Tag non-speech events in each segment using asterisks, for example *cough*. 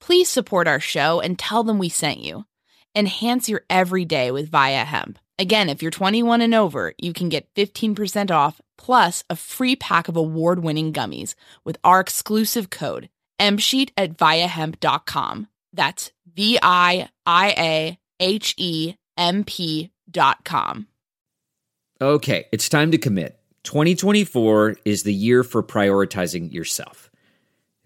Please support our show and tell them we sent you. Enhance your everyday with Viia Hemp. Again, if you're 21 and over, you can get 15% off plus a free pack of award winning gummies with our exclusive code MSheet at viiahemp.com. That's V I I A H E M P dot com. Okay, it's time to commit. 2024 is the year for prioritizing yourself.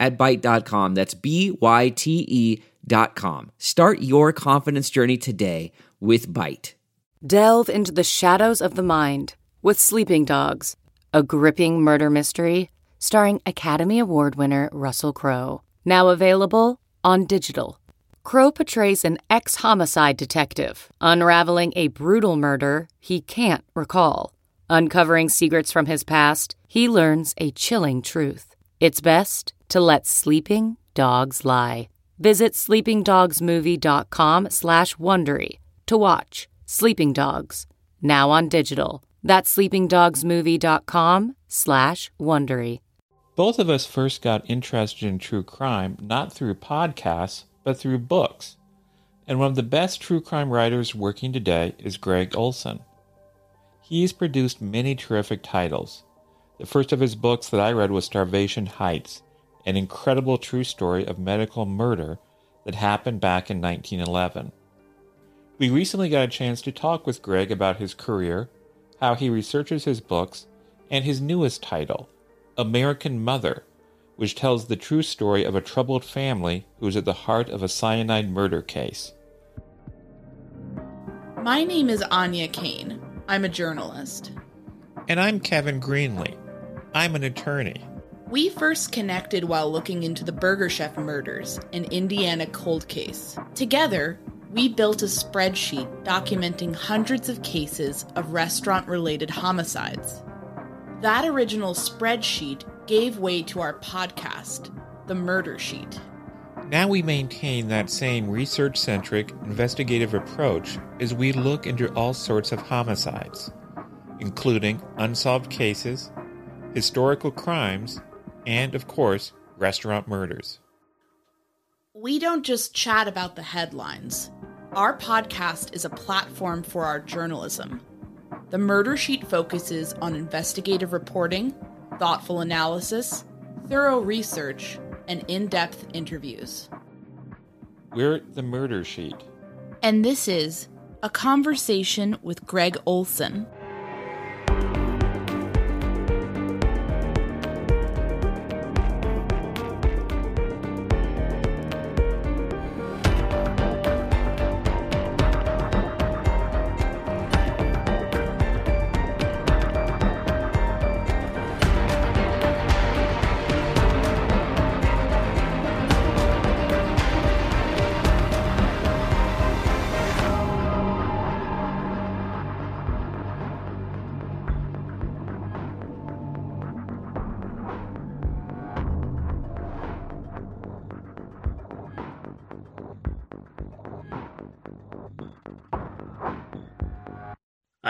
at Byte.com. That's B-Y-T-E dot com. Start your confidence journey today with Byte. Delve into the shadows of the mind with Sleeping Dogs, a gripping murder mystery starring Academy Award winner Russell Crowe. Now available on digital. Crowe portrays an ex homicide detective unraveling a brutal murder he can't recall. Uncovering secrets from his past, he learns a chilling truth. It's best to let sleeping dogs lie. Visit sleepingdogsmovie.com slash Wondery to watch Sleeping Dogs, now on digital. That's sleepingdogsmovie.com slash Wondery. Both of us first got interested in true crime not through podcasts, but through books. And one of the best true crime writers working today is Gregg Olsen. He's produced many terrific titles. The first of his books that I read was Starvation Heights, an incredible true story of medical murder that happened back in 1911. We recently got a chance to talk with Gregg about his career, how he researches his books, and his newest title, American Mother, which tells the true story of a troubled family who is at the heart of a cyanide murder case. My name is Áine Cain. I'm a journalist. And I'm Kevin Greenlee. I'm an attorney. We first connected while looking into the Burger Chef murders, an Indiana cold case. Together, we built a spreadsheet documenting hundreds of cases of restaurant related homicides. That original spreadsheet gave way to our podcast, The Murder Sheet. Now we maintain that same research centric, investigative approach as we look into all sorts of homicides, including unsolved cases, historical crimes, and, of course, restaurant murders. We don't just chat about the headlines. Our podcast is a platform for our journalism. The Murder Sheet focuses on investigative reporting, thoughtful analysis, thorough research, and in depth interviews. We're the Murder Sheet. And this is a conversation with Gregg Olsen.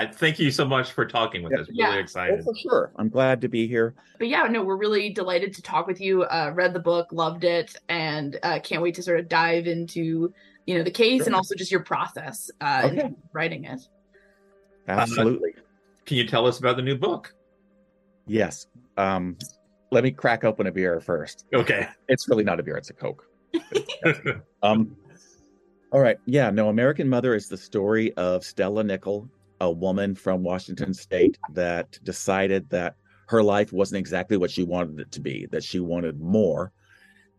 I thank you so much for talking with Yeah. us. Really Yeah. Oh, excited. for sure. I'm glad to be here. But yeah, no, we're really delighted to talk with you. Uh, read the book, loved it, and uh, can't wait to sort of dive into you know the case and also just your process uh, in writing it. Absolutely. Can you tell us about the new book? yes. Um, let me crack open a beer first. Okay. It's really not a beer, it's a Coke. *laughs* Um, all right. Yeah. No, American Mother is the story of Stella Nickell, a woman from Washington State that decided that her life wasn't exactly what she wanted it to be, that she wanted more.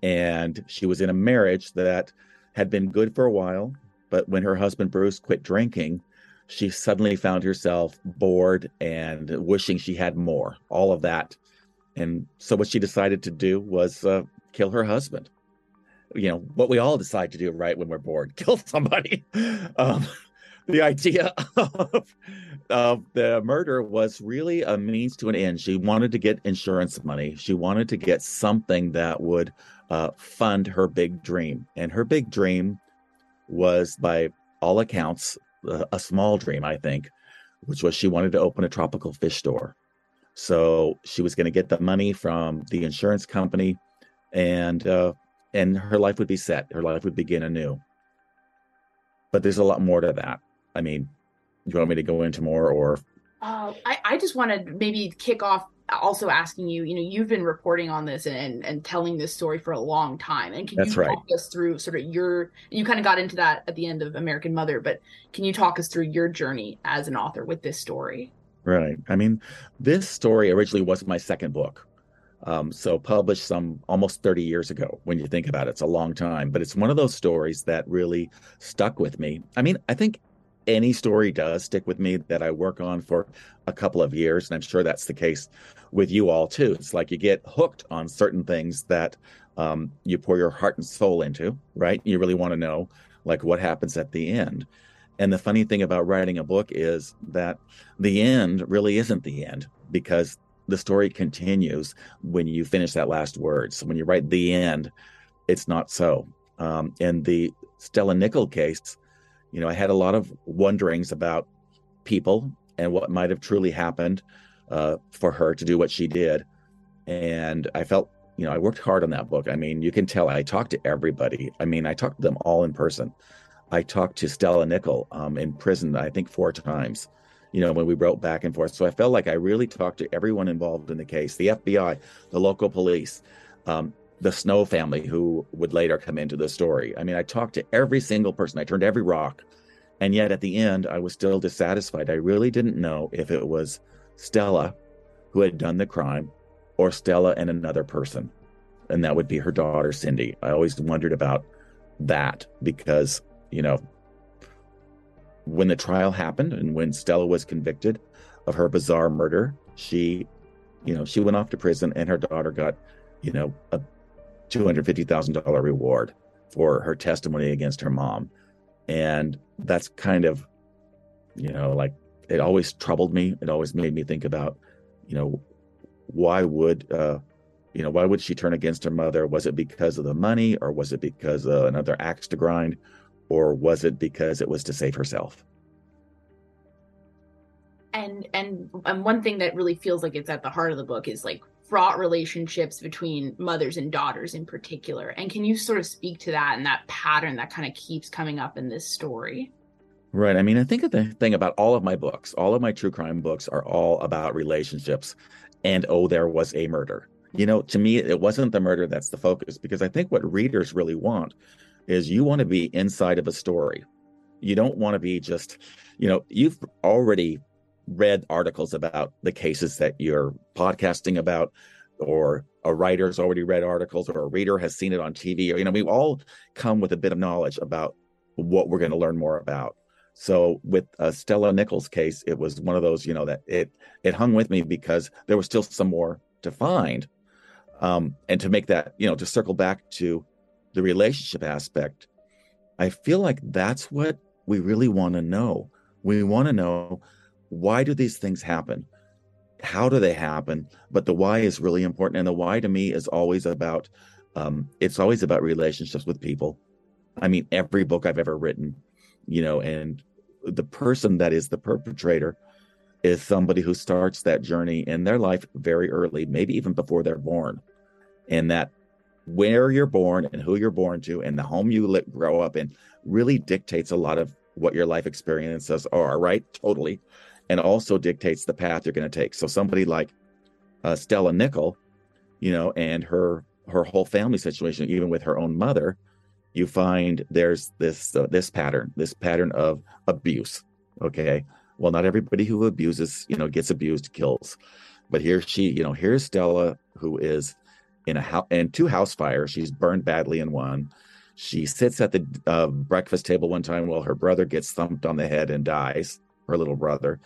And she was in a marriage that had been good for a while. But when her husband Bruce quit drinking, she suddenly found herself bored and wishing she had more, all of that. And so what she decided to do was uh, kill her husband you know what we all decide to do right when we're bored *laughs* kill somebody *laughs* um, the idea of, of the murder was really a means to an end she wanted to get insurance money she wanted to get something that would uh, fund her big dream and her big dream was by all accounts a small dream i think which was she wanted to open a tropical fish store so she was going to get the money from the insurance company and uh, and her life would be set. Her life would begin anew. But there's a lot more to that. I mean, do you want me to go into more or Uh, I, I just want to maybe kick off also asking you, you know, you've been reporting on this and, and telling this story for a long time. And can That's you right. talk us through sort of your, you kind of got into that at the end of American Mother, but can you talk us through your journey as an author with this story? Right. I mean, this story originally was my second book. Um, so published some almost 30 years ago when you think about it. It's a long time, but it's one of those stories that really stuck with me. I mean, I think any story does stick with me that I work on for a couple of years. And I'm sure that's the case with you all too. It's like you get hooked on certain things that um, you pour your heart and soul into, right? You really want to know like what happens at the end. And the funny thing about writing a book is that the end really isn't the end because the story continues when you finish that last word. So when you write the end, it's not so. Um, in the Stella Nickell case, you know, I had a lot of wonderings about people and what might have truly happened uh, for her to do what she did. And I felt, you know, I worked hard on that book. I mean, you can tell I talked to everybody. I mean, I talked to them all in person. I talked to Stella Nickell um, in prison, I think, four times you know, when we wrote back and forth. So I felt like I really talked to everyone involved in the case the FBI, the local police, um, the Snow family, who would later come into the story. I mean, I talked to every single person, I turned every rock. And yet at the end, I was still dissatisfied. I really didn't know if it was Stella who had done the crime or Stella and another person. And that would be her daughter, Cindy. I always wondered about that because, you know, when the trial happened and when Stella was convicted of her bizarre murder, she, you know, she went off to prison and her daughter got, you know, a $250,000 reward for her testimony against her mom. And that's kind of, you know, like it always troubled me. It always made me think about, you know, why would, uh, you know, why would she turn against her mother? Was it because of the money or was it because of another axe to grind? or was it because it was to save herself? And and and one thing that really feels like it's at the heart of the book is like fraught relationships between mothers and daughters in particular. And can you sort of speak to that and that pattern that kind of keeps coming up in this story? Right. I mean, I think of the thing about all of my books, all of my true crime books are all about relationships. And oh, there was a murder. You know, to me, it wasn't the murder that's the focus because I think what readers really want is you want to be inside of a story. You don't want to be just, you know, you've already read articles about the cases that you're podcasting about, or a writer's already read articles, or a reader has seen it on TV. Or, you know, we all come with a bit of knowledge about what we're going to learn more about. So with uh, Stella Nickell's case, it was one of those, you know, that it it hung with me because there was still some more to find, um, and to make that, you know, to circle back to the relationship aspect, I feel like that's what we really want to know. We want to know why do these things happen? How do they happen? But the why is really important. And the why to me is always about, um, it's always about relationships with people. I mean, every book I've ever written, you know, and the person that is the perpetrator is somebody who starts that journey in their life very early, maybe even before they're born. And that where you're born and who you're born to and the home you live, grow up in really dictates a lot of what your life experiences are, right? Totally. And also dictates the path you're going to take. So somebody like uh, Stella Nickell, you know, and her her whole family situation, even with her own mother, you find there's this uh, this pattern, this pattern of abuse. Okay, well, not everybody who abuses, you know, gets abused kills, but here she, you know, here's Stella who is in a house and two house fires. She's burned badly in one. She sits at the uh, breakfast table one time while her brother gets thumped on the head and dies. Her little brother.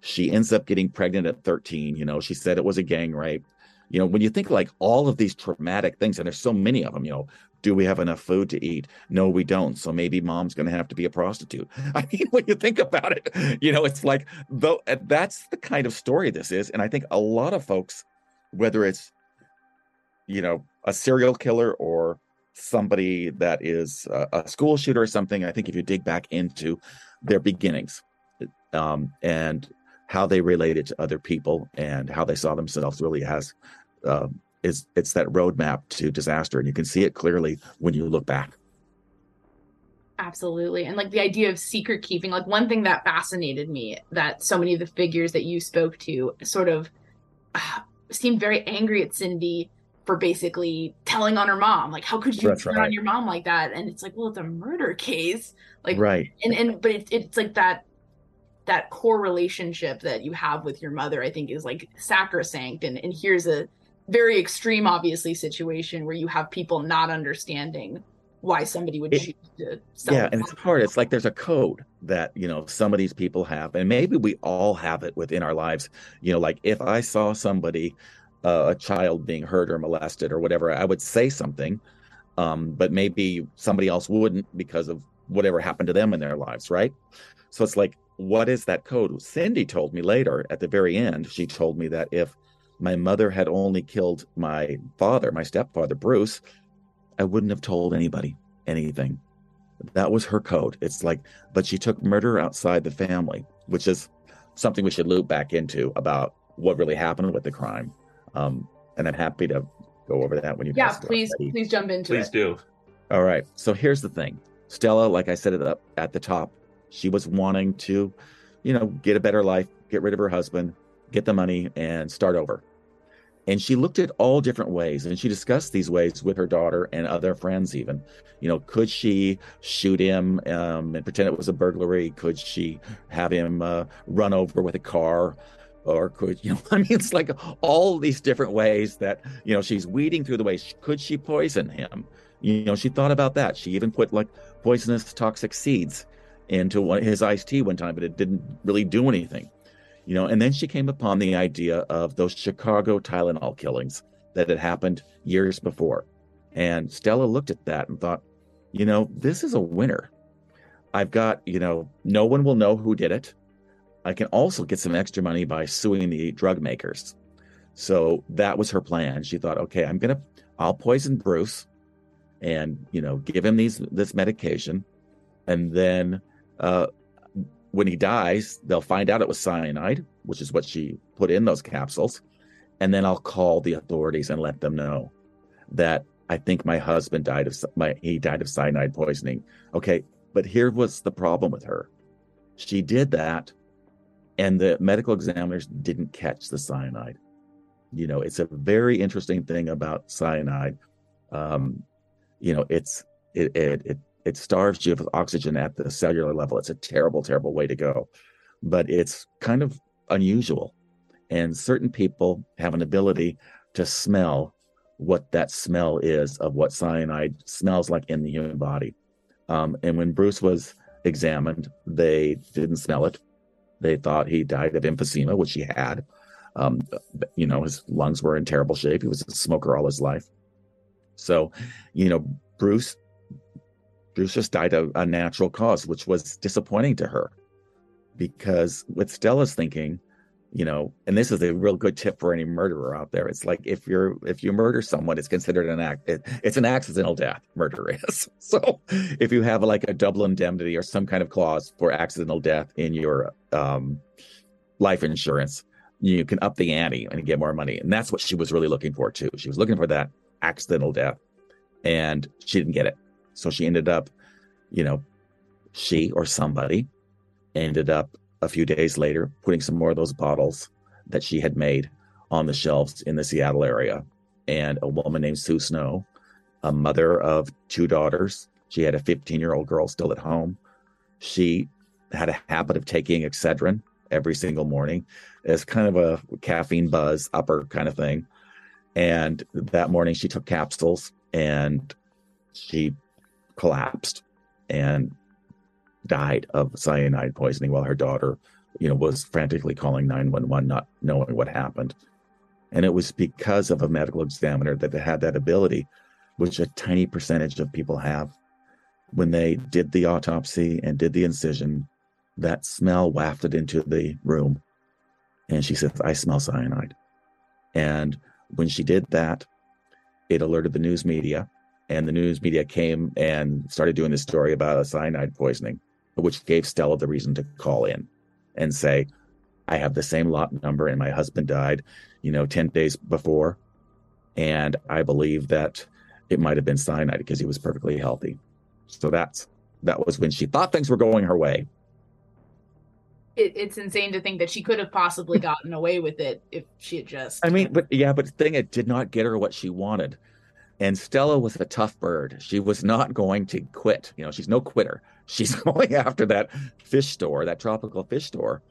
She ends up getting pregnant at 13. You know, she said it was a gang rape. You know when you think like all of these traumatic things and there's so many of them you know do we have enough food to eat? No we don't. So maybe mom's going to have to be a prostitute. *laughs* I mean when you think about it you know it's like though uh, that's the kind of story this is and i think a lot of folks whether it's you know a serial killer or somebody that is a, a school shooter or something i think if you dig back into their beginnings um, and how they related to other people and how they saw themselves really has uh, is it's that roadmap to disaster. And you can see it clearly when you look back. Absolutely. And like the idea of secret keeping like one thing that fascinated me that so many of the figures that you spoke to sort of uh, seemed very angry at cindy for basically telling on her mom like how could you turn right. on your mom like that? And it's like well it's a murder case. Like right. and and but it, it's like that that core relationship that you have with your mother i think is like sacrosanct. And and here's a very extreme obviously situation where you have people not understanding why somebody would it, choose to yeah and it's hard. It's like there's a code that you know some of these people have and maybe we all have it within our lives. You know like if i saw somebody uh, a child being hurt or molested or whatever i would say something um, but maybe somebody else wouldn't because of whatever happened to them in their lives right? So it's like what is that code? Cindy told me later at the very end, she told me that if my mother had only killed my father, my stepfather, Bruce, I wouldn't have told anybody anything. That was her code. It's like, but she took murder outside the family, which is something we should loop back into about what really happened with the crime. Um, and I'm happy to go over that when you. Yeah, please, please jump into please it. Please do. All right. So here's the thing, Stella. Like I said it up at the top, she was wanting to, you know, get a better life, get rid of her husband, get the money, and start over. And she looked at all different ways and she discussed these ways with her daughter and other friends, even. You know, could she shoot him um, and pretend it was a burglary? Could she have him uh, run over with a car? Or could, *laughs* you know, I mean, it's like all these different ways that, you know, she's weeding through the ways. Could she poison him? You know, she thought about that. She even put like poisonous toxic seeds into his iced tea one time, but it didn't really do anything. You know, and then she came upon the idea of those Chicago Tylenol killings that had happened years before. And Stella looked at that and thought, you know, this is a winner. I've got, you know, no one will know who did it. I can also get some extra money by suing the drug makers. So that was her plan. She thought, okay, I'm to, I'll poison Bruce and, you know, give him these, this medication. And then uh, when he dies, they'll find out it was cyanide, which is what she put in those capsules. And then I'll call the authorities and let them know that I think my husband died of my he died of cyanide poisoning. Okay, but here was the problem with her. She did that and the medical examiners didn't catch the cyanide. You know, it's a very interesting thing about cyanide. Um, you know, it's it, it, it it starves you of oxygen at the cellular level. It's a terrible, terrible way to go, but it's kind of unusual. And certain people have an ability to smell what that smell is of what cyanide smells like in the human body. Um, and when Bruce was examined, they didn't smell it. They thought he died of emphysema, which he had. Um, you know, his lungs were in terrible shape. He was a smoker all his life. So, you know, Bruce Bruce just died of a natural cause, which was disappointing to her because with Stella's thinking, you know, and this is a real good tip for any murderer out there. It's like if you're if you murder someone, it's considered an act. It, it's an accidental death. Murder is *laughs* so. If you have like a double indemnity or some kind of clause for accidental death in your um life insurance, you can up the ante and get more money. And that's what she was really looking for too. She was looking for that accidental death and she didn't get it. So she ended up, you know, she or somebody ended up a few days later putting some more of those bottles that she had made on the shelves in the Seattle area. And a woman named Sue Snow, a mother of two daughters, she had a 15 year old girl still at home. She had a habit of taking Excedrin every single morning as kind of a caffeine buzz upper kind of thing. And that morning she took capsules and she collapsed and died of cyanide poisoning while her daughter, you know, was frantically calling 911, not knowing what happened. And it was because of a medical examiner that they had that ability, which a tiny percentage of people have. When they did the autopsy and did the incision, that smell wafted into the room. And she says, I smell cyanide. And when she did that, it alerted the news media. And the news media came and started doing this story about a cyanide poisoning, which gave Stella the reason to call in and say, I have the same lot number and my husband died, you know, 10 days before. And I believe that it might have been cyanide because he was perfectly healthy. So that's that was when she thought things were going her way. It, it's insane to think that she could have possibly gotten away with it if she had just. I mean, but yeah, but the thing it did not get her what she wanted. And Stella was a tough bird. She was not going to quit. You know, she's no quitter. *laughs* She's going after that fish store, that tropical fish store.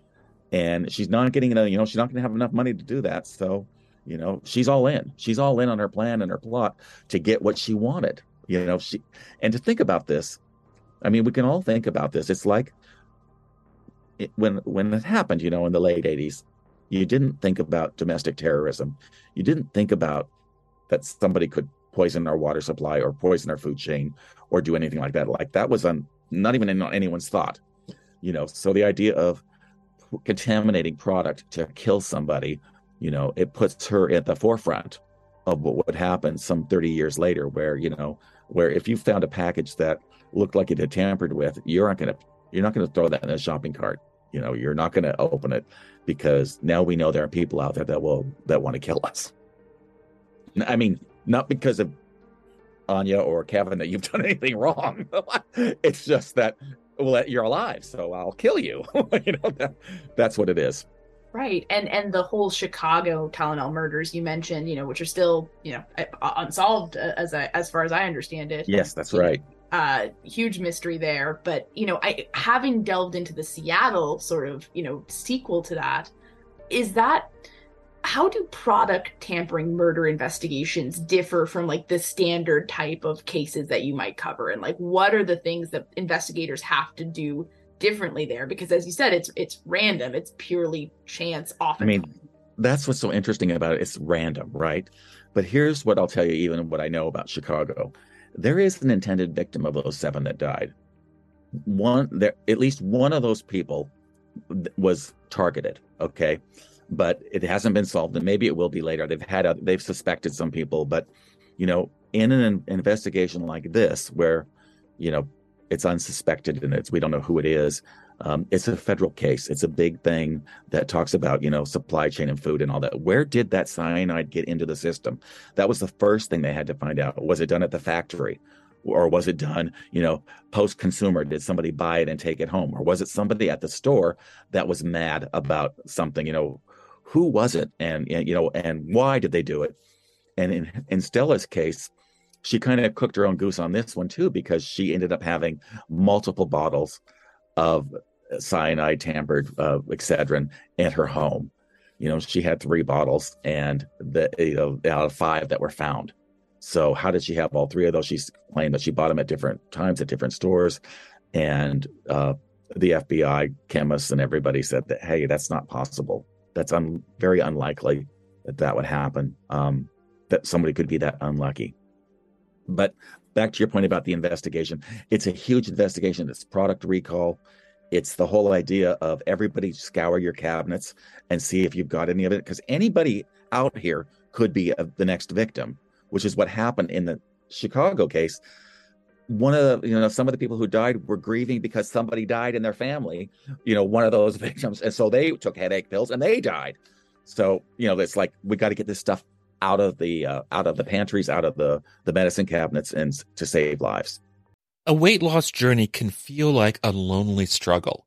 And she's not getting, enough, you know, she's not going to have enough money to do that. So, you know, she's all in. She's all in on her plan and her plot to get what she wanted. You know, she and to think about this, I mean, we can all think about this. It's like it, when when it happened, you know, in the late '80s, you didn't think about domestic terrorism. You didn't think about that somebody could poison our water supply or poison our food chain or do anything like that. Like that was on not even in anyone's thought. You know, so the idea of contaminating product to kill somebody, you know, it puts her at the forefront of what would happen some 30 years later, where you know where if you found a package that looked like it had tampered with, you're not to you're not to throw that in a shopping cart. You know, you're not to open it because now we know there are people out there that will that want to kill us. I mean, not because of Áine or Kevin that you've done *laughs* anything wrong. *laughs* it's just that well, you're alive, so I'll kill you. *laughs* you know, that, that's what it is. Right, and and the whole Chicago Tylenol murders you mentioned, you know, which are still you know unsolved uh, as I, as far as I understand it. Yes, that's right. Uh, huge mystery there, but you know, I having delved into the Seattle sort of you know sequel to that, is that how do product tampering murder investigations differ from like the standard type of cases that you might cover? And like what are the things that investigators have to do differently there? Because as you said it's it's random. It's purely chance often i mean that's what's so interesting about it. It's random right? But here's what i'll tell you even what i know about chicago. There is an intended victim of those seven that died. One there at least one of those people was targeted okay but it hasn't been solved and maybe it will be later they've had they've suspected some people but you know in an investigation like this where you know it's unsuspected and it's we don't know who it is. Um, it's a federal case. It's a big thing that talks about you know supply chain and food and all that. Where did that cyanide get into the system? That was the first thing they had to find out. Was it done at the factory? Or was it done, you know, post consumer? Did somebody buy it and take it home? Or was it somebody at the store that was mad about something? You know, who was it? And, you know, and why did they do it? And in, in Stella's case, she kind of cooked her own goose on this one too because she ended up having multiple bottles of cyanide tampered uh, excedrin at her home. You know she had three bottles and the you know out of five that were found. So how did she have all three of those? She claimed that she bought them at different times at different stores. And uh, the fbi chemists and everybody said that hey that's not possible that's un- very unlikely that that would happen um, that somebody could be that unlucky but back to your point about the investigation, it's a huge investigation. It's product recall. It's the whole idea of everybody scour your cabinets and see if you've got any of it. Because anybody out here could be a, the next victim, which is what happened in the Chicago case. One of the, you know, some of the people who died were grieving because somebody died in their family, you know, one of those *laughs* victims. And so they took headache pills and they died. So, you know, it's like we got to get this stuff out of the uh, out of the pantries, out of the the medicine cabinets and to save lives. A weight loss journey can feel like a lonely struggle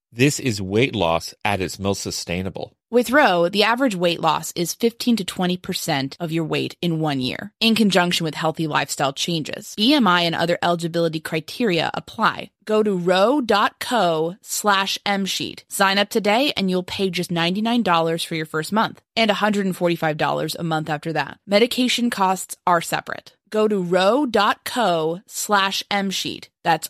This is weight loss at its most sustainable. With Ro, the average weight loss is 15 to 20% of your weight in one year, in conjunction with healthy lifestyle changes. BMI and other eligibility criteria apply. Go to ro.co slash msheet. Sign up today and you'll pay just $99 for your first month and $145 a month after that. Medication costs are separate. Go to ro.co slash msheet. That's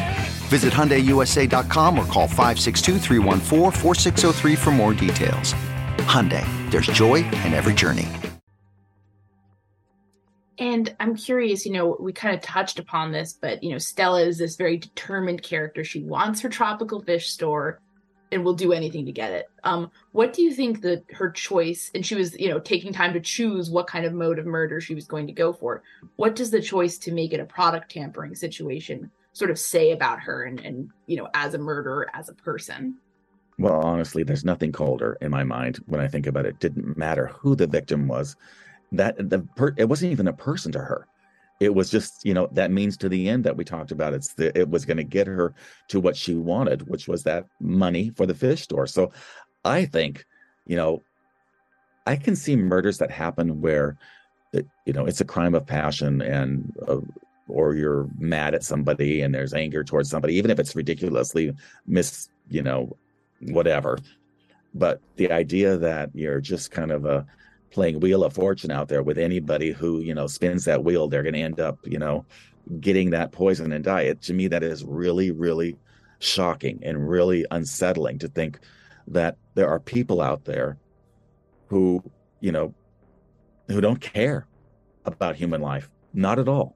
Visit HyundaiUSA.com or call 562 for more details. Hyundai, there's joy in every journey. And I'm curious, you know, we kind of touched upon this, but, you know, Stella is this very determined character. She wants her tropical fish store and will do anything to get it. Um, what do you think that her choice, and she was, you know, taking time to choose what kind of mode of murder she was going to go for. What does the choice to make it a product tampering situation sort of say about her and, and you know, as a murderer, as a person? Well, honestly, there's nothing colder in my mind when I think about it. it didn't matter who the victim was that the per, it wasn't even a person to her it was just you know that means to the end that we talked about it's the, it was going to get her to what she wanted which was that money for the fish store so i think you know i can see murders that happen where you know it's a crime of passion and uh, or you're mad at somebody and there's anger towards somebody even if it's ridiculously mis you know whatever but the idea that you're just kind of a playing Wheel of Fortune out there with anybody who, you know, spins that wheel, they're going to end up, you know, getting that poison and die. It, to me, that is really, really shocking and really unsettling to think that there are people out there who, you know, who don't care about human life. Not at all.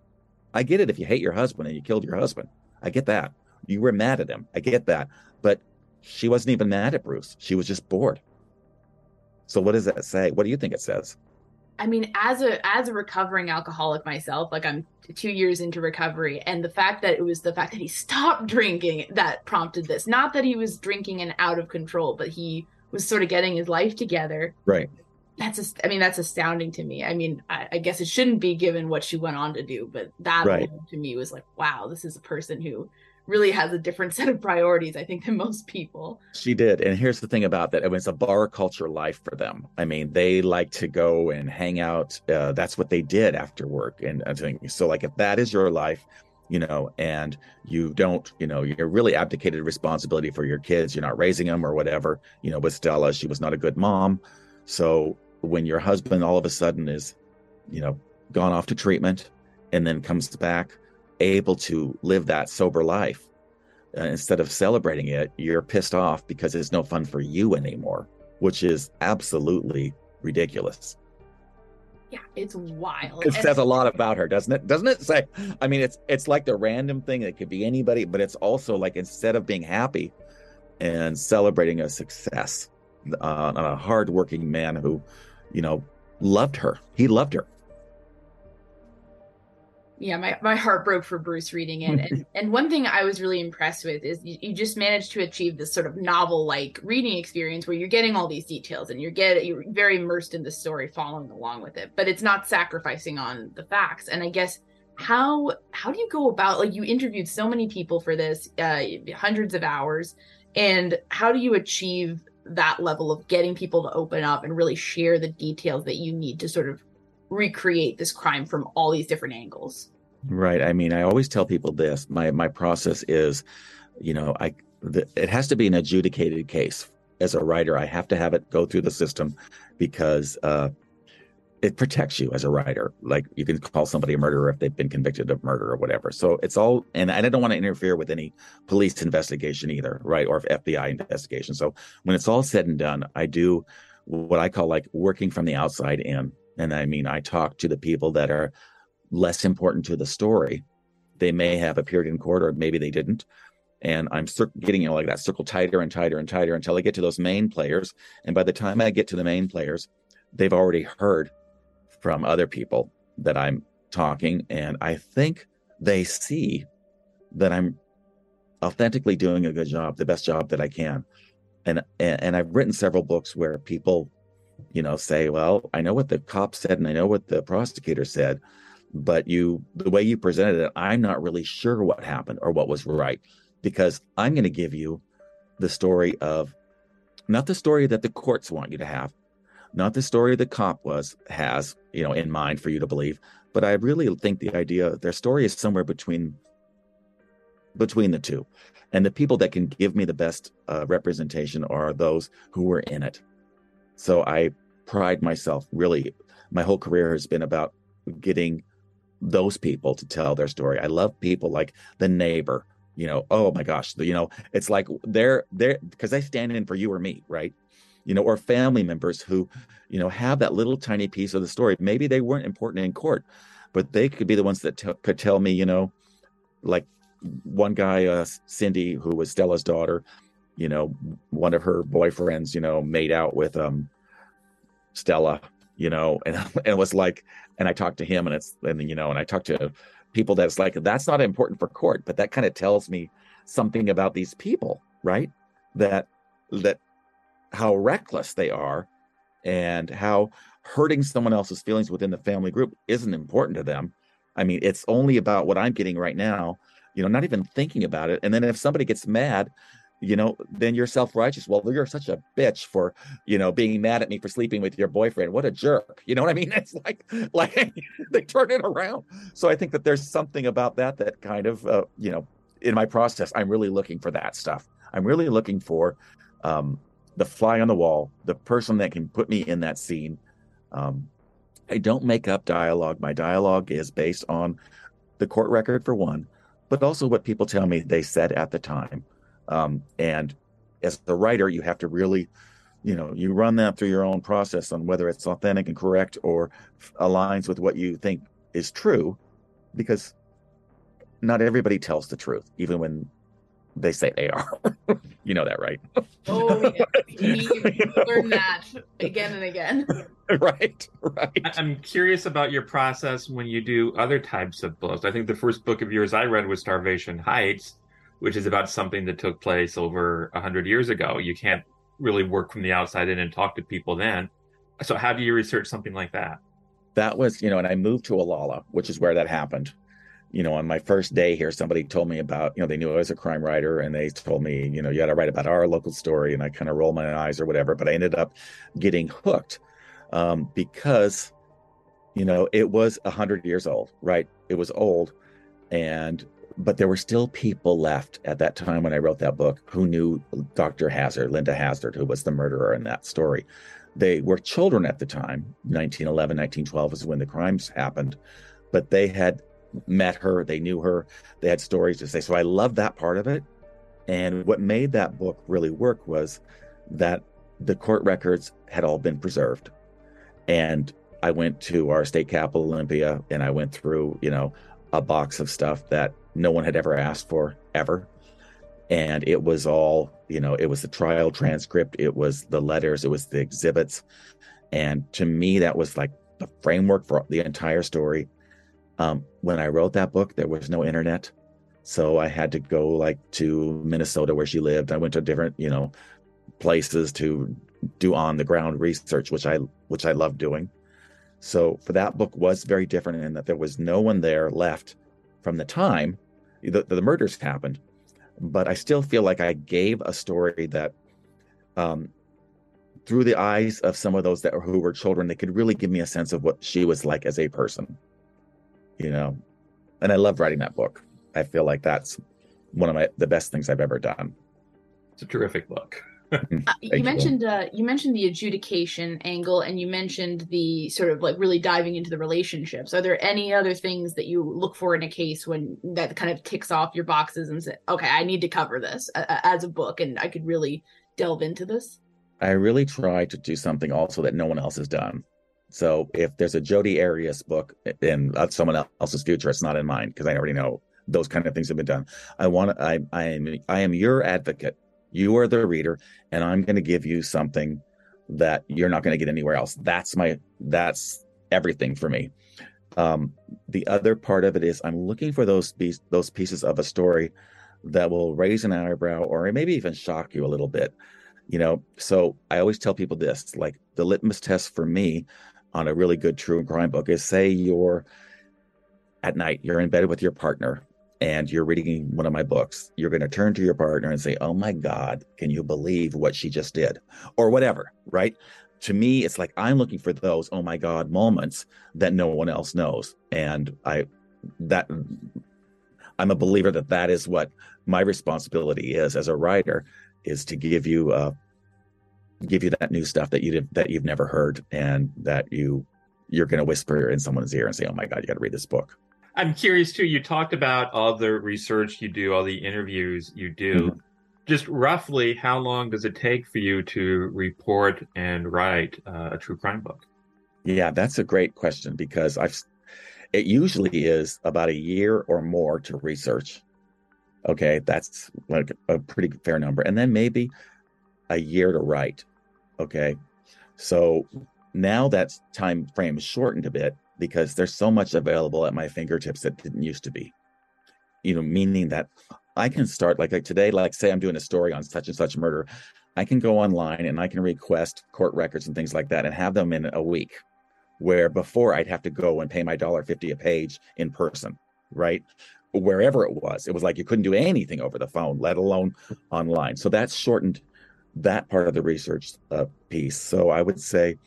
I get it if you hate your husband and you killed your husband. I get that. You were mad at him. I get that. But she wasn't even mad at Bruce. She was just bored. So what does that say? What do you think it says? I mean, as a as a recovering alcoholic myself, like I'm two years into recovery, and the fact that it was the fact that he stopped *laughs* drinking that prompted this. Not that he was drinking and out of control, but he was sort of getting his life together. Right. That's I mean, that's astounding to me. I mean, I, I, guess it shouldn't be given what she went on to do, but that right. to me was like, wow, this is a person who really has a different *laughs* set of priorities, I think, than most people. She did. And here's the thing about that it was a bar culture life for them. I mean, they like to go and hang out. Uh, that's what they did after work. And I think so, like, if that is your life, you know, and you don't, you know, you're really abdicated responsibility for your kids. You're not raising them or whatever. You know, with Stella, she was not a good mom. So when your husband all of a sudden is, you know, gone off to treatment and then comes back able to live that sober life, uh, instead of celebrating it, you're pissed off because it's no fun for you anymore, which is absolutely ridiculous. Yeah, it's wild. It says a lot about her, doesn't it? Doesn't it say? I mean, it's it's like the random thing that could be anybody, but it's also like instead of being happy and celebrating a success uh, on a hardworking man who, you know, loved her. He loved her. Yeah my, my heart broke for bruce reading it. And, *laughs* and one thing i was really impressed with is you, you just managed to achieve this sort of novel like reading experience where you're getting all these details and you're getting you're very immersed in the story following along with it but it's not sacrificing on the facts. And i guess how how do you go about like you interviewed so many people for this uh hundreds of hours and how do you achieve that level of getting people to open up and really share the details that you need to sort of recreate this crime from all these different angles. Right. I mean, I always tell people this. My my process is, you know, I the, it has to be an adjudicated case. As a writer, I have to have it go through the system because uh, it protects you as a writer. Like you can call somebody a murderer if they've been convicted of murder or whatever. So it's all, and I don't want to interfere with any police investigation either, right? Or FBI investigation. So when it's all said and done, I do what I call like working from the outside in. And I mean, I talk to the people that are less important to the story. They may have appeared in court or maybe they didn't. And I'm getting you know, like that circle tighter and tighter and tighter until I get to those main players. And by the time I get to the main players, they've already heard from other people that I'm talking. And I think they see that I'm authentically doing a good job, the best job that I can. And, and, and I've written several books where people you know, say, well, I know what the cop said and I know what the prosecutor said, but you, the way you presented it, I'm not really sure what happened or what was right because I'm going to give you the story of not the story that the courts want you to have, not the story the cop was has, you know, in mind for you to believe, but I really think the idea their story is somewhere between between the two. And the people that can give me the best uh, representation are those who were in it so I pride myself really, my whole career has been about getting those people to tell their story. I love people like the neighbor, you know, oh my gosh, you know, it's like they're they're because they stand in for you or me, right? You know, or family members who, you know, have that little tiny piece of the story. Maybe they weren't important in court, but they could be the ones that t- could tell me, you know, like one guy, uh, Cindy, who was Stella's daughter, you know, one of her boyfriends, you know, made out with um Stella, you know, *laughs* and, and it was like, and I talked to him and it's, and, you know, and I talked to people that's like, that's not important for court, but that kind of tells me something about these people, right? That, that how reckless they are and how hurting someone else's feelings within the family group isn't important to them. I mean, it's only about what I'm getting right now, you know, not even thinking about it. And then if somebody gets mad, you know, then you're self-righteous. Well, you're such a bitch for, you know, being mad at me for sleeping with your boyfriend. What a jerk. You know what I mean? *laughs* It's like, like *laughs* they turn it around. So I think that there's something about that that kind of, uh, you know, in my process, I'm really looking for that stuff. I'm really looking for um, the fly on the wall, the person that can put me in that scene. Um, I don't make up dialogue. My dialogue is based on the court record for one, but also what people tell me they said at the time. Um, and as the writer, you have to really, you know, you run that through your own process on whether it's authentic and correct or aligns with what you think is true, because not everybody tells the truth, even when they say they are. *laughs* you know that, right? *laughs* Oh, yeah. we learn that again and again. *laughs* right, right. I'm curious about your process when you do other types of books. I think the first book of yours I read was Starvation Heights, which is about something that took place over a hundred years ago. You can't really work from the outside in and talk to people then. So how do you research something like that? That was, you know, and I moved to Olalla, which is where that happened. You know, on my first day here, somebody told me about, you know, they knew I was a crime writer and they told me, you know, you got to write about our local story. And I kind of rolled my eyes or whatever, but I ended up getting hooked um, because, you know, it was a hundred years old, right? It was old and but there were still people left at that time when I wrote that book who knew Dr. Hazzard, Linda Hazzard, who was the murderer in that story. They were children at the time. 1911, 1912 is when the crimes happened, but they had met her, they knew her, they had stories to say. So I love that part of it. And what made that book really work was that the court records had all been preserved. And I went to our state capital, Olympia, and I went through, you know, a box of stuff that no one had ever asked for ever. And it was all, you know, it was the trial transcript, it was the letters, it was the exhibits. And to me, that was like the framework for the entire story. Um, when I wrote that book, there was no internet. So I had to go like to Minnesota where she lived. I went to different, you know, places to do on the ground research, which I which I love doing. So for that book was very different in that there was no one there left from the time the, the murders happened. But I still feel like I gave a story that um, through the eyes of some of those that who were children, they could really give me a sense of what she was like as a person. You know, and I love writing that book. I feel like that's one of my the best things I've ever done. It's a terrific book. *laughs* Uh, you mentioned uh, you mentioned the adjudication angle, and you mentioned the sort of like really diving into the relationships. Are there any other things that you look for in a case when that kind of ticks off your boxes and say, "Okay, I need to cover this uh, as a book, and I could really delve into this"? I really try to do something also that no one else has done. So if there's a Jodi Arias book in someone else's future, it's not in mine because I already know those kind of things have been done. I want I I am I am your advocate. You are the reader, and I'm going to give you something that you're not going to get anywhere else. That's my that's everything for me. Um, the other part of it is I'm looking for those those pieces of a story that will raise an eyebrow or maybe even shock you a little bit. You know, so I always tell people this: like the litmus test for me on a really good true crime book is say you're at night, you're in bed with your partner and you're reading one of my books, you're going to turn to your partner and say, Oh my God, can you believe what she just did? Or whatever, right? To me, it's like I'm looking for those oh my God moments that no one else knows. And I, that, I'm a believer that that is what my responsibility is as a writer is to give you, uh, give you that new stuff that you that you've never heard and that you you're going to whisper in someone's ear and say, "Oh my God, you got to read this book." I'm curious too. You talked about all the research you do, all the interviews you do. Mm-hmm. Just roughly, how long does it take for you to report and write uh, a true crime book? Yeah, that's a great question because I've. It usually is about a year or more to research. Okay, that's like a pretty fair number, and then maybe a year to write. Okay, so now that time frame is shortened a bit because there's so much available at my fingertips that didn't used to be. You know, meaning that I can start like, like today, like say I'm doing a story on such and such murder, I can go online and I can request court records and things like that and have them in a week. Where before I'd have to go and pay my dollar fifty a page in person, right? Wherever it was, it was like you couldn't do anything over the phone, let alone online. So that's shortened that part of the research uh, piece. So I would say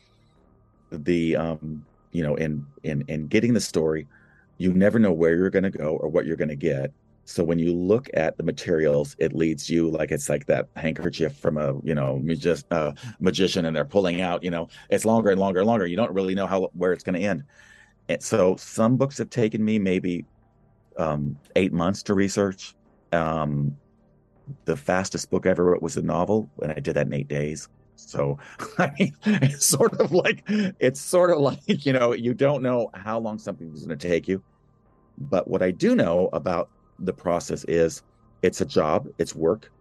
the um, you know in in in getting the story you never know where you're going to go or what you're going to get. So when you look at the materials it leads you like it's like that handkerchief from a you know just a magician and they're pulling out you know it's longer and longer and longer. You don't really know how where it's going to end. And so some books have taken me maybe um, eight months to research. Um, the fastest book I ever wrote was a novel and i did that in eight days so *laughs* I mean, it's sort of like it's sort of *laughs* like you know you don't know how long something is going to take you, but what I do know about the process is it's a job, it's work,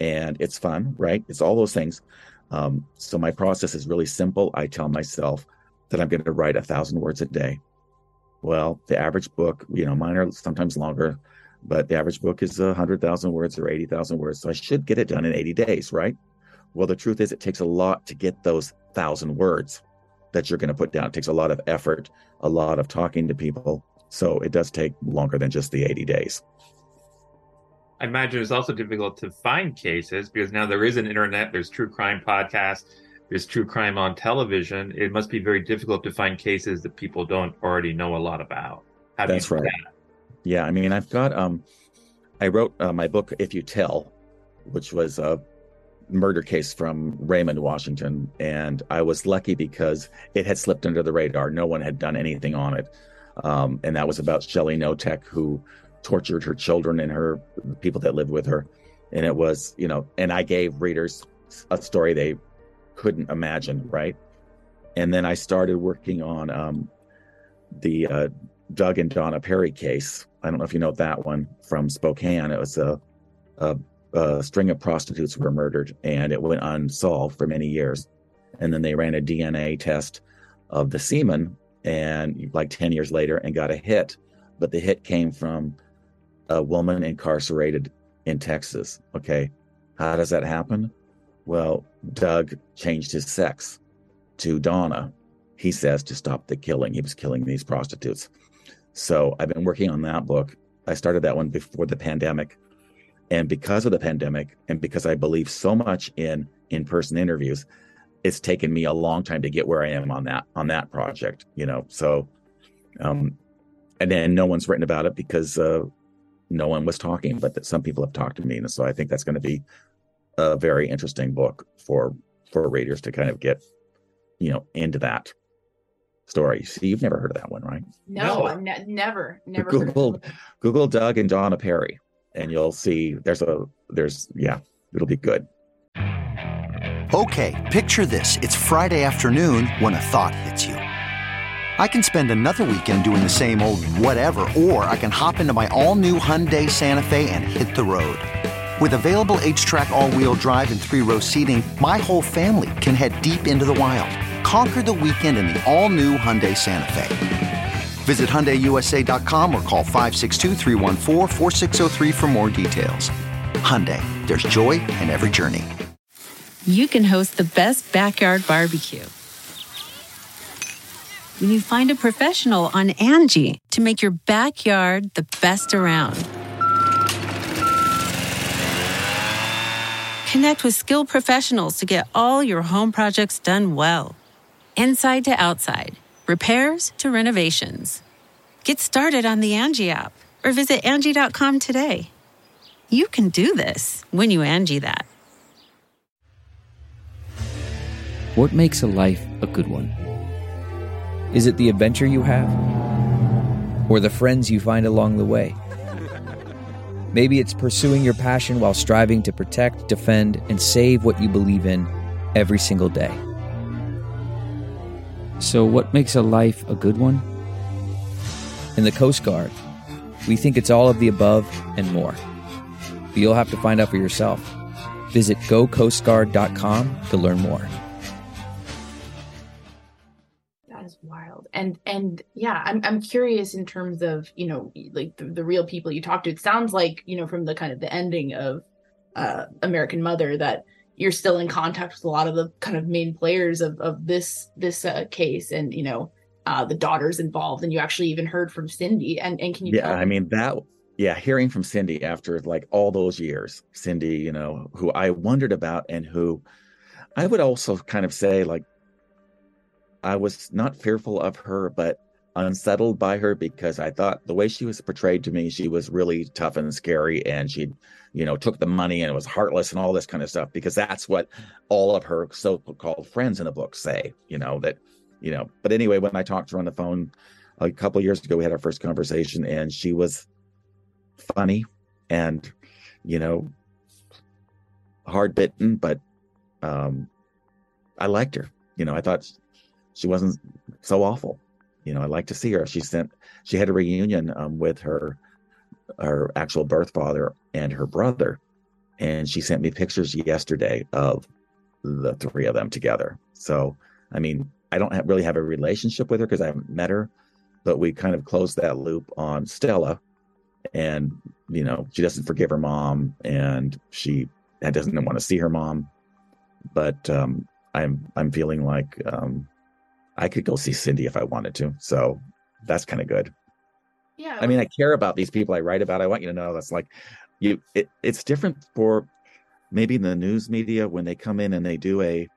and it's fun, right? It's all those things. Um, so my process is really simple. I tell myself that I'm going to write a thousand words a day. Well, the average book, you know, mine are sometimes longer, but the average book is a hundred thousand words or eighty thousand words. So I should get it done in 80 days, right? Well, the truth is, it takes a lot to get those thousand words that you're going to put down. It takes a lot of effort, a lot of talking to people. So it does take longer than just the 80 days. I imagine it's also difficult to find cases because now there is an internet, there's true crime podcasts, there's true crime on television. It must be very difficult to find cases that people don't already know a lot about. How That's right. That? Yeah, I mean, I've got um, I wrote uh, my book "If You Tell," which was a murder case from Raymond, Washington, and I was lucky because it had slipped under the radar. No one had done anything on it, um, and that was about Shelly Knotek, who tortured her children and her people that lived with her, and it was you know, and I gave readers a story they couldn't imagine, right? And then I started working on um, the uh, Doug and Donna Perry case. I don't know if you know that one from Spokane. It was a, a, a string of prostitutes were murdered, and it went unsolved for many years. And then they ran a DNA test of the semen, and like ten years later, and got a hit. But the hit came from a woman incarcerated in Texas. Okay, how does that happen? Well, Doug changed his sex to Donna. He says to stop the killing. He was killing these prostitutes. So I've been working on that book. I started that one before the pandemic. And because of the pandemic, and because I believe so much in in-person interviews, it's taken me a long time to get where I am on that on that project. You know, so um, and then no one's written about it because uh, no one was talking, but that some people have talked to me, and so I think that's going to be a very interesting book for for readers to kind of get you know into that story. See, you've never heard of that one, right? No, no. I've ne- never, never. Google, Google Doug and Donna Perry, and you'll see. There's a there's yeah, it'll be good. Okay, picture this: it's Friday afternoon when a thought hits you. I can spend another weekend doing the same old whatever, or I can hop into my all-new Hyundai Santa Fe and hit the road. With available HTRAC all-wheel drive and three-row seating, my whole family can head deep into the wild Conquer the weekend in the all-new Hyundai Santa Fe. Visit HyundaiUSA.com or call 562 for more details. Hyundai, there's joy in every journey. You can host the best backyard barbecue. When you find a professional on Angie to make your backyard the best around. Connect with skilled professionals to get all your home projects done well inside to outside, repairs to renovations. Get started on the Angie app or visit Angie.com today. You can do this when you Angie that. What makes a life a good one? Is it the adventure you have? Or the friends you find along the way? *laughs* Maybe it's pursuing your passion while striving to protect, defend, and save what you believe in every single day. So, what makes a life a good one? In the Coast Guard, we think it's all of the above and more. But you'll have to find out for yourself. Visit gocoastguard.com to learn more. That is wild. And and yeah, I'm I'm curious in terms of, you know, like the, the real people you talk to. It sounds like, you know, from the kind of the ending of uh American Mother that you're still in contact with a lot of the kind of main players of, of this this uh, case and you know uh, the daughters involved and you actually even heard from cindy and, and can you yeah i mean that yeah hearing from cindy after like all those years cindy you know who i wondered about and who i would also kind of say like i was not fearful of her but unsettled by her because I thought the way she was portrayed to me, she was really tough and scary, and she, you know, took the money and was heartless and all this kind of stuff because that's what all of her so-called friends in the book say. You know that, you know. But anyway, when I talked to her on the phone a couple years ago, we had our first conversation, and she was funny and, you know, hard bitten, but um, I liked her. You know, I thought she wasn't so awful you know, I like to see her. She sent, she had a reunion um, with her, her actual birth father and her brother, and she sent me pictures yesterday of the three of them together. So, I mean, I don't have, really have a relationship with her because I haven't met her, but we kind of closed that loop on Stella, and you know, she doesn't forgive her mom, and she doesn't want to see her mom, but um, I'm I'm feeling like um, I could go see Cindy if I wanted to. So that's kind of good. Yeah. I mean, I care about these people I write about. I want you to know that's like you it, it's different for maybe in the news media when they come in and they do a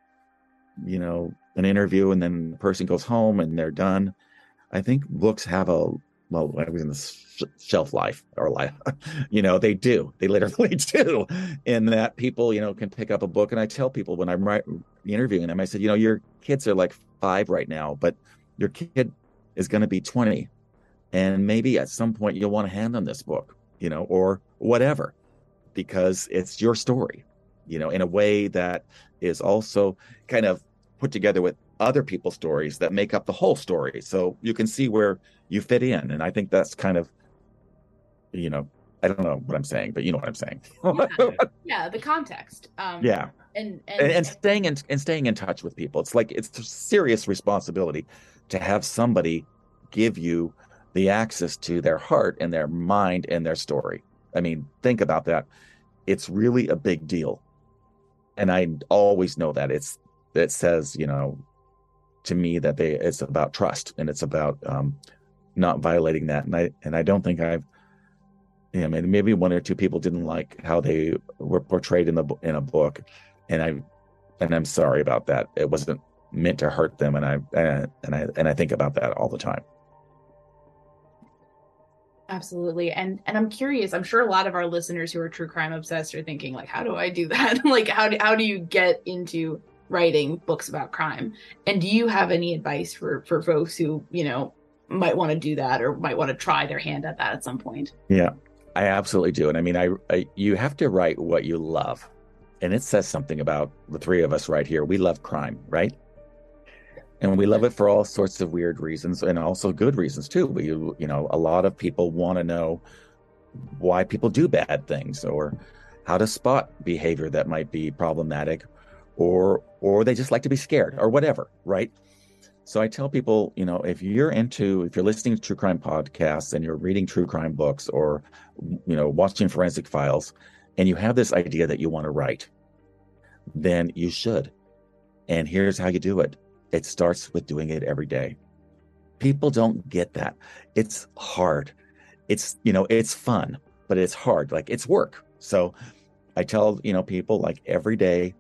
you know, an interview and then the person goes home and they're done. I think books have a well, I was in the shelf life or life, *laughs* you know, they do. They literally *laughs* do. In that people, you know, can pick up a book. And I tell people when I'm right, interviewing them, I said, you know, your kids are like five right now, but your kid is going to be 20. And maybe at some point you'll want to hand them this book, you know, or whatever, because it's your story, you know, in a way that is also kind of put together with other people's stories that make up the whole story. So you can see where you fit in. And I think that's kind of, you know, I don't know what I'm saying, but you know what I'm saying. yeah, *laughs* yeah, the context. Um, yeah. And and, and, and staying in and staying in touch with people. It's like it's a serious responsibility to have somebody give you the access to their heart and their mind and their story. I mean, think about that. It's really a big deal. And I always know that it's it says, you know, to me that they it's about trust and it's about um, not violating that. And I and I don't think I've I mean, maybe one or two people didn't like how they were portrayed in the in a book, and I and I'm sorry about that. It wasn't meant to hurt them, and I and I and I think about that all the time. Absolutely. And and I'm curious, I'm sure a lot of our listeners who are true crime obsessed are thinking like how do I do that? *laughs* like how do, how do you get into writing books about crime? And do you have any advice for for folks who, you know, might want to do that or might want to try their hand at that at some point? Yeah. I absolutely do. And I mean, I, I you have to write what you love. And it says something about the three of us right here. We love crime, right? and we love it for all sorts of weird reasons and also good reasons too we you know a lot of people want to know why people do bad things or how to spot behavior that might be problematic or or they just like to be scared or whatever right so i tell people you know if you're into if you're listening to true crime podcasts and you're reading true crime books or you know watching forensic files and you have this idea that you want to write then you should and here's how you do it it starts with doing it every day. People don't get that. It's hard. It's, you know, it's fun, but it's hard. Like it's work. So I tell, you know, people like every day,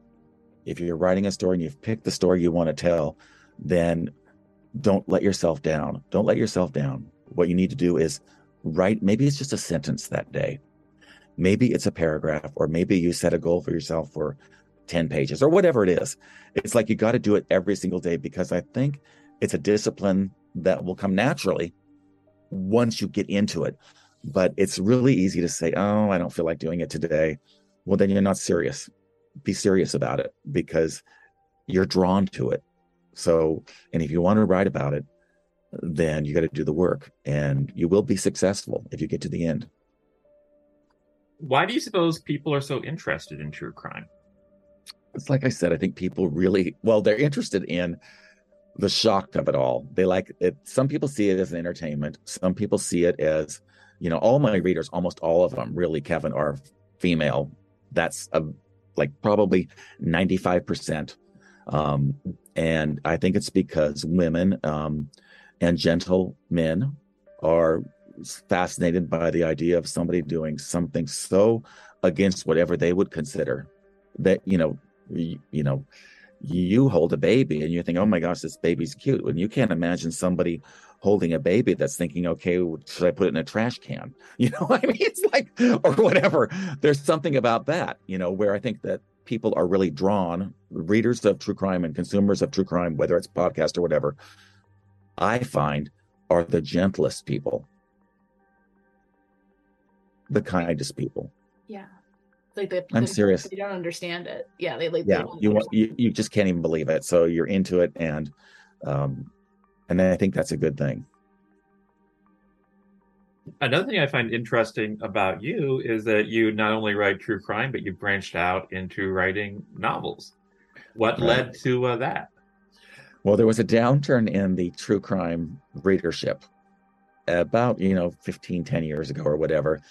if you're writing a story and you've picked the story you want to tell, then don't let yourself down. Don't let yourself down. What you need to do is write, maybe it's just a sentence that day. Maybe it's a paragraph, or maybe you set a goal for yourself for 10 pages or whatever it is. It's like you got to do it every single day because I think it's a discipline that will come naturally once you get into it. But it's really easy to say, oh, I don't feel like doing it today. Well, then you're not serious. Be serious about it because you're drawn to it. So, and if you want to write about it, then you got to do the work and you will be successful if you get to the end. Why do you suppose people are so interested in true crime? it's like I said, I think people really well, they're interested in the shock of it all. They like it. Some people see it as an entertainment. Some people see it as, you know, all my readers, almost all of them, really, Kevin, are female. That's a like probably ninety five percent. Um, and I think it's because women um, and gentle men are fascinated by the idea of somebody doing something so against whatever they would consider that you know you, you know you hold a baby and you think, oh my gosh, this baby's cute. And you can't imagine somebody holding a baby that's thinking, okay, should I put it in a trash can? *laughs* You know, I mean, it's like, or whatever. There's something about that, you know, where I think that people are really drawn, readers of true crime and consumers of true crime, whether it's podcast or whatever, I find are the gentlest people, the kindest people. Yeah like they, I'm serious. They don't understand it. Yeah, they like. Yeah, they you want you, you just can't even believe it. So you're into it, and um, and I think that's a good thing. Another thing I find interesting about you is that you not only write true crime, but you've branched out into writing novels. What right. led to uh, that? Well, there was a downturn in the true crime readership about, you know, 15, 10 years ago or whatever,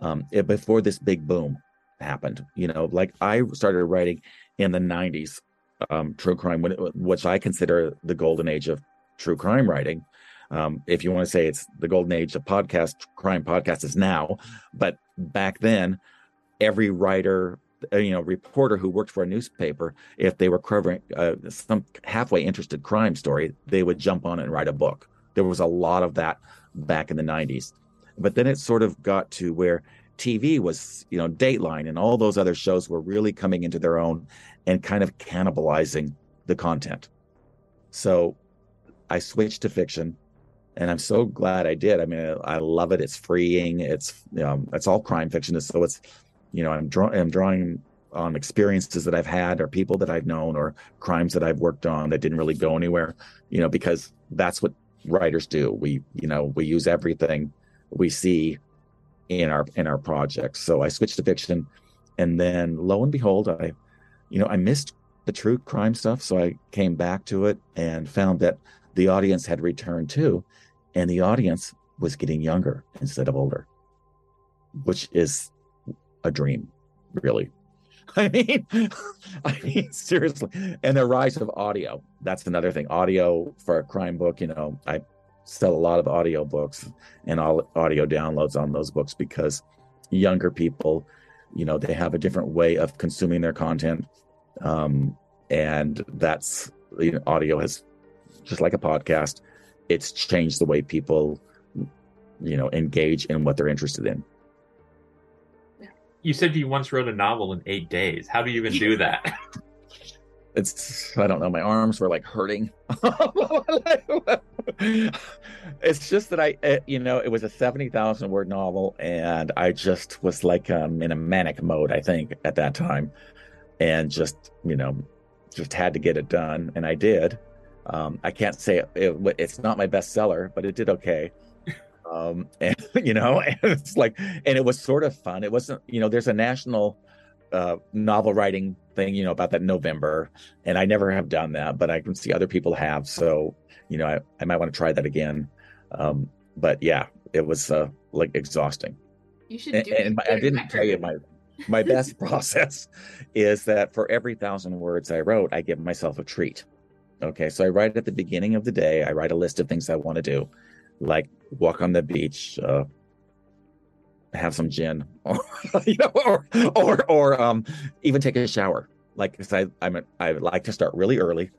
um, it, before this big boom happened. You know, like I started writing in the 90s, um, true crime, which I consider the golden age of true crime writing. Um, if you want to say it's the golden age of podcast, crime podcast is now, but back then, every writer, uh, you know, reporter who worked for a newspaper, if they were covering uh, some halfway interested crime story, they would jump on it and write a book. There was a lot of that back in the 90s. But then it sort of got to where TV was, you know, Dateline and all those other shows were really coming into their own and kind of cannibalizing the content. So I switched to fiction and I'm so glad I did. I mean, I love it. It's freeing. It's, you know, it's all crime fiction. So it's, you know, I'm, draw- I'm drawing on experiences that I've had or people that I've known or crimes that I've worked on that didn't really go anywhere, you know, because that's what writers do. We, you know, we use everything we see in our in our projects. So I switched to fiction, and then lo and behold, I, you know, I missed the true crime stuff, so I came back to it and found that the audience had returned too, and the audience was getting younger instead of older, which is a dream, really. *laughs* I mean, *laughs* I mean, seriously. And the rise of audio. That's another thing. Audio for a crime book, you know, I sell a lot of audio books and all audio downloads on those books because younger people, you know, they have a different way of consuming their content. Um, and that's you know, audio has just like a podcast, it's changed the way people, you know, engage in what they're interested in. You said you once wrote a novel in eight days. How do you even do that? *laughs* it's I don't know, my arms were like hurting. *laughs* it's just that I, it, you know, it was a seventy thousand word novel, and I just was like um, in a manic mode, I think, at that time, and just you know, just had to get it done, and I did. Um, I can't say it, it, it's not my bestseller, but it did okay. *laughs* Um, and *laughs* you know, and it's like, and it was sort of fun. It wasn't, you know, there's a national uh, novel writing thing, you know, about that November, and I never have done that, but I can see other people have. So, you know, I, I might want to try that again. Um, but yeah, it was uh, like exhausting. You should And, do and my, I didn't tell you my my best *laughs* process is that for every thousand words I wrote, I give myself a treat. Okay, so I write at the beginning of the day. I write a list of things I want to do, like walk on the beach, uh, have some gin, *laughs* or you know, or or or um, even take a shower. Like I I'm a, I like to start really early,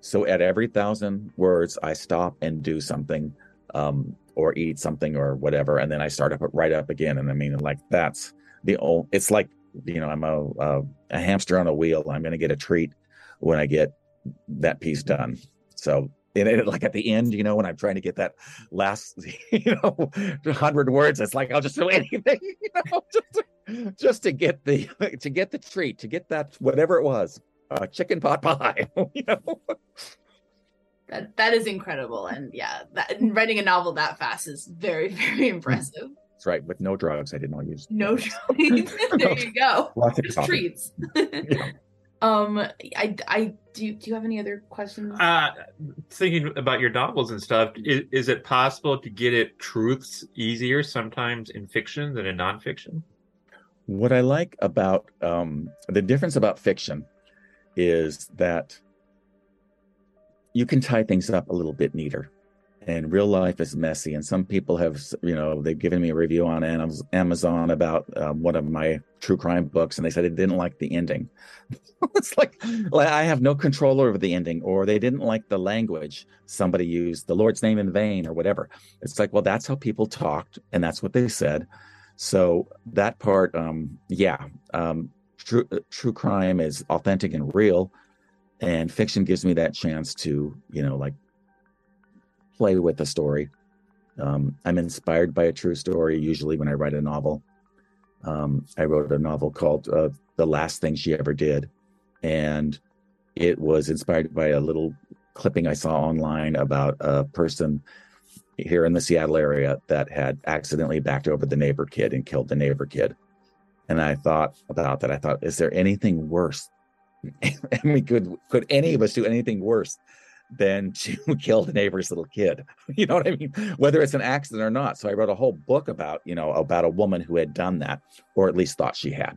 so at every thousand words, I stop and do something, um, or eat something or whatever, and then I start up right up again. And I mean, like that's the old. It's like you know, I'm a a, a hamster on a wheel. I'm going to get a treat when I get that piece done. So and it, like at the end, you know, when I'm trying to get that last, *laughs* you know, hundred words, it's like I'll just do anything, *laughs* you know, *laughs* just to, just to get the to get the treat, to get that whatever it was, uh, chicken pot pie, you know. That that is incredible, and yeah, that, writing a novel that fast is very very impressive. That's right. With no drugs, I did not use No drugs. there you go. Lots of treats. Yeah. Um, I I do. Do you have any other questions? Uh, thinking about your novels and stuff, is, is it possible to get at truths easier sometimes in fiction than in nonfiction? What I like about um, the difference about fiction is that you can tie things up a little bit neater. And real life is messy. And some people have, you know, they've given me a review on Amazon about um, one of my true crime books, and they said they didn't like the ending. *laughs* it's like, like I have no control over the ending, or they didn't like the language. Somebody used the Lord's name in vain, or whatever. It's like, well, that's how people talked, and that's what they said. So that part, um, yeah, um, true true crime is authentic and real, and fiction gives me that chance to, you know, like play with the story. Um, I'm inspired by a true story usually when I write a novel. Um, I wrote a novel called uh, "The Last Thing She Ever Did," and it was inspired by a little clipping I saw online about a person here in the Seattle area that had accidentally backed over the neighbor kid and killed the neighbor kid. And I thought about that. I thought, is there anything worse? *laughs* I mean, could could any of us do anything worse than to *laughs* kill the neighbor's little kid? *laughs* You know what I mean? Whether it's an accident or not. So I wrote a whole book about, you know, about a woman who had done that, or at least thought she had.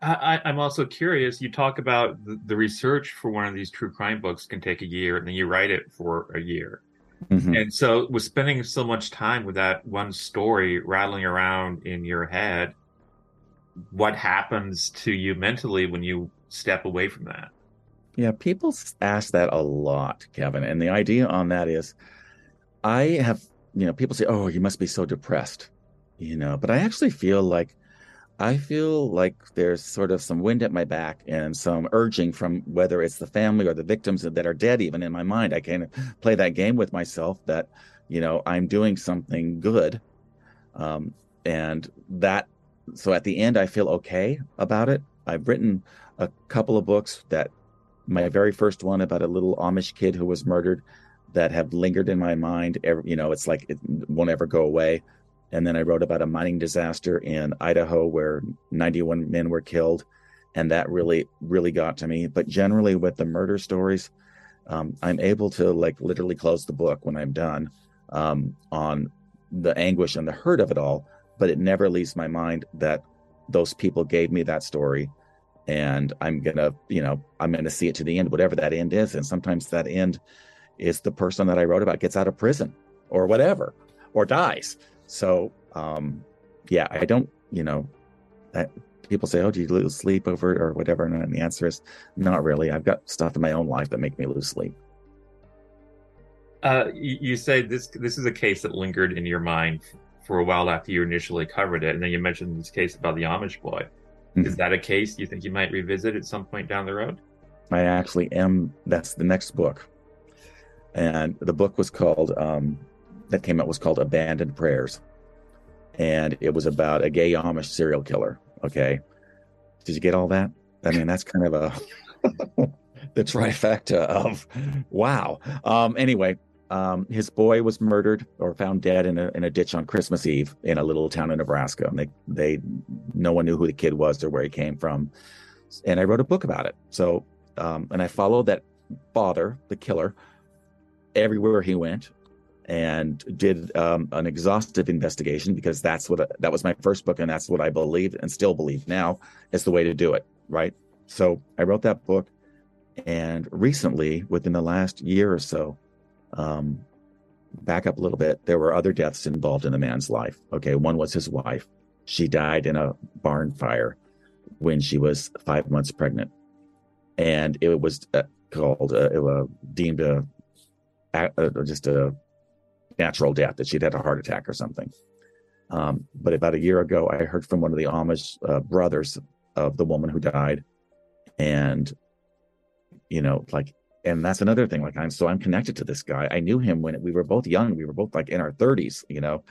I, I'm also curious. You talk about the, the research for one of these true crime books can take a year, and then you write it for a year. Mhm. And so, with spending so much time with that one story rattling around in your head, what happens to you mentally when you step away from that? Yeah, people ask that a lot, Kevin. And the idea on that is I have, you know, people say, oh, you must be so depressed, you know, but I actually feel like I feel like there's sort of some wind at my back and some urging from whether it's the family or the victims that are dead, even in my mind. I can play that game with myself that, you know, I'm doing something good. Um, and that, so at the end, I feel okay about it. I've written a couple of books that my very first one about a little Amish kid who was murdered that have lingered in my mind. you know, it's like it won't ever go away. And then I wrote about a mining disaster in Idaho where 91 men were killed. And that really, really got to me. But generally, with the murder stories, um, I'm able to like literally close the book when I'm done um, on the anguish and the hurt of it all. But it never leaves my mind that those people gave me that story. And I'm to, you know, I'm to see it to the end, whatever that end is. And sometimes that end is the person that I wrote about gets out of prison or whatever or dies. So, um, yeah, I don't, you know, people say, "Oh, do you lose sleep over it or whatever?" And the answer is, not really. I've got stuff in my own life that make me lose sleep. Uh, you, you say this this is a case that lingered in your mind for a while after you initially covered it, and then you mentioned this case about the Amish boy. Mm-hmm. Is that a case you think you might revisit at some point down the road? I actually am. That's the next book, and the book was called um, that came out was called Abandoned Prayers. And it was about a gay Amish serial killer. Okay. Did you get all that? I mean, that's kind of a *laughs* the trifecta of wow. Um, anyway, um, his boy was murdered or found dead in a in a ditch on Christmas Eve in a little town in Nebraska. And they they no one knew who the kid was or where he came from. And I wrote a book about it. So um, and I followed that father, the killer, everywhere he went and did um, an exhaustive investigation because that's what that was my first book and that's what I believed and still believe now is the way to do it. Right. So I wrote that book, and recently, within the last year or so, um, back up a little bit, there were other deaths involved in the man's life. Okay, one was his wife. She died in a barn fire when she was five months pregnant, and it was uh, called uh, it was deemed a, a, just a natural death, that she'd had a heart attack or something. Um, but about a year ago, I heard from one of the Amish uh, brothers of the woman who died. And, you know, like, and that's another thing. Like, I'm so I'm connected to this guy. I knew him when we were both young. We were both like in our 30s, you know.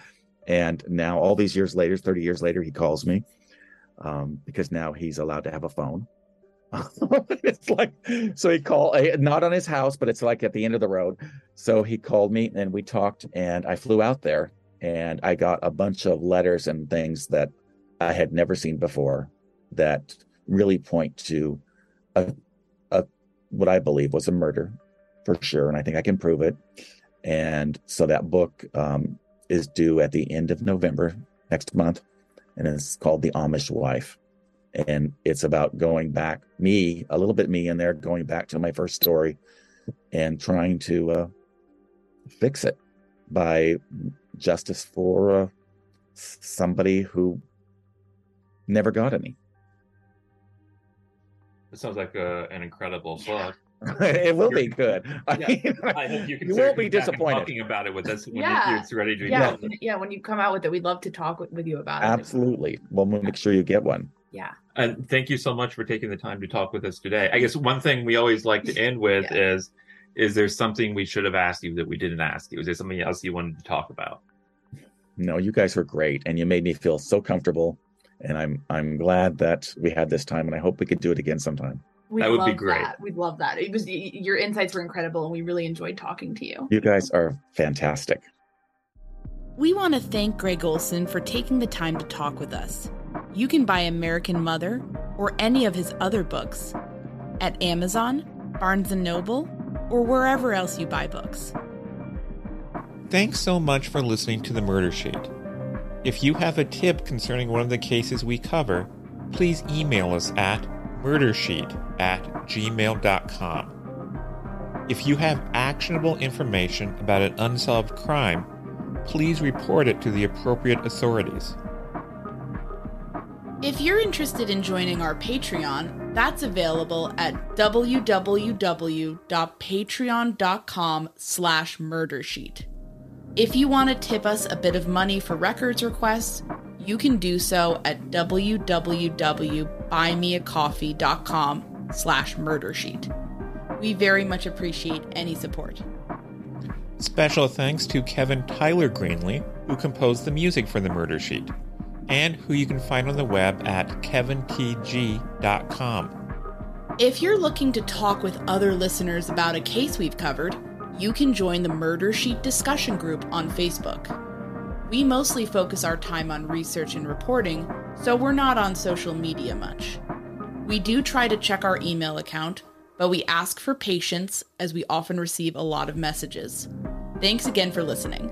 And now, all these years later, 30 years later, he calls me um, because now he's allowed to have a phone. *laughs* it's like so he called eh, not on his house but it's like at the end of the road so he called me and we talked and i flew out there and i got a bunch of letters and things that i had never seen before that really point to a, a what i believe was a murder for sure and i think i can prove it. And so that book um, is due at the end of november next month and it's called the amish wife. And it's about going back me a little bit me in there going back to my first story and trying to uh, fix it by justice for uh, somebody who never got any it sounds like a, uh, an incredible book *laughs* it will be good. I, yeah, mean, I hope you *laughs* can. You won't be disappointed. Talking about it with us when yeah. it's ready to. Yeah, yeah. When you come out with it, we'd love to talk with, with you about Absolutely. it. Absolutely. Well, we'll make sure you get one. Yeah. And thank you so much for taking the time to talk with us today. I guess one thing we always like to end with yeah. is is there something we should have asked you that we didn't ask you? Is there something else you wanted to talk about? No, you guys were great and you made me feel so comfortable. And I'm I'm glad that we had this time and I hope we could do it again sometime. We'd that would be great. That. We'd love that. It was your insights were incredible and we really enjoyed talking to you. You guys are fantastic. We want to thank Gregg Olsen for taking the time to talk with us. You can buy American Mother or any of his other books at Amazon, Barnes & Noble, or wherever else you buy books. Thanks so much for listening to The Murder Sheet. If you have a tip concerning one of the cases we cover, please email us at murdersheet at gmail.com. If you have actionable information about an unsolved crime, please report it to the appropriate authorities. If you're interested in joining our Patreon, That's available at www.patreon.com slash murdersheet. If you want to tip us a bit of money for records requests, you can do so at www.buymeacoffee.com slash murdersheet. We very much appreciate any support. Special thanks to Kevin Tyler Greenley, who composed the music for the Murder Sheet, and who you can find on the web at kevintg.com. If you're looking to talk with other listeners about a case we've covered, you can join the Murder Sheet discussion group on Facebook. We mostly focus our time on research and reporting, so we're not on social media much. We do try to check our email account, but we ask for patience as we often receive a lot of messages. Thanks again for listening.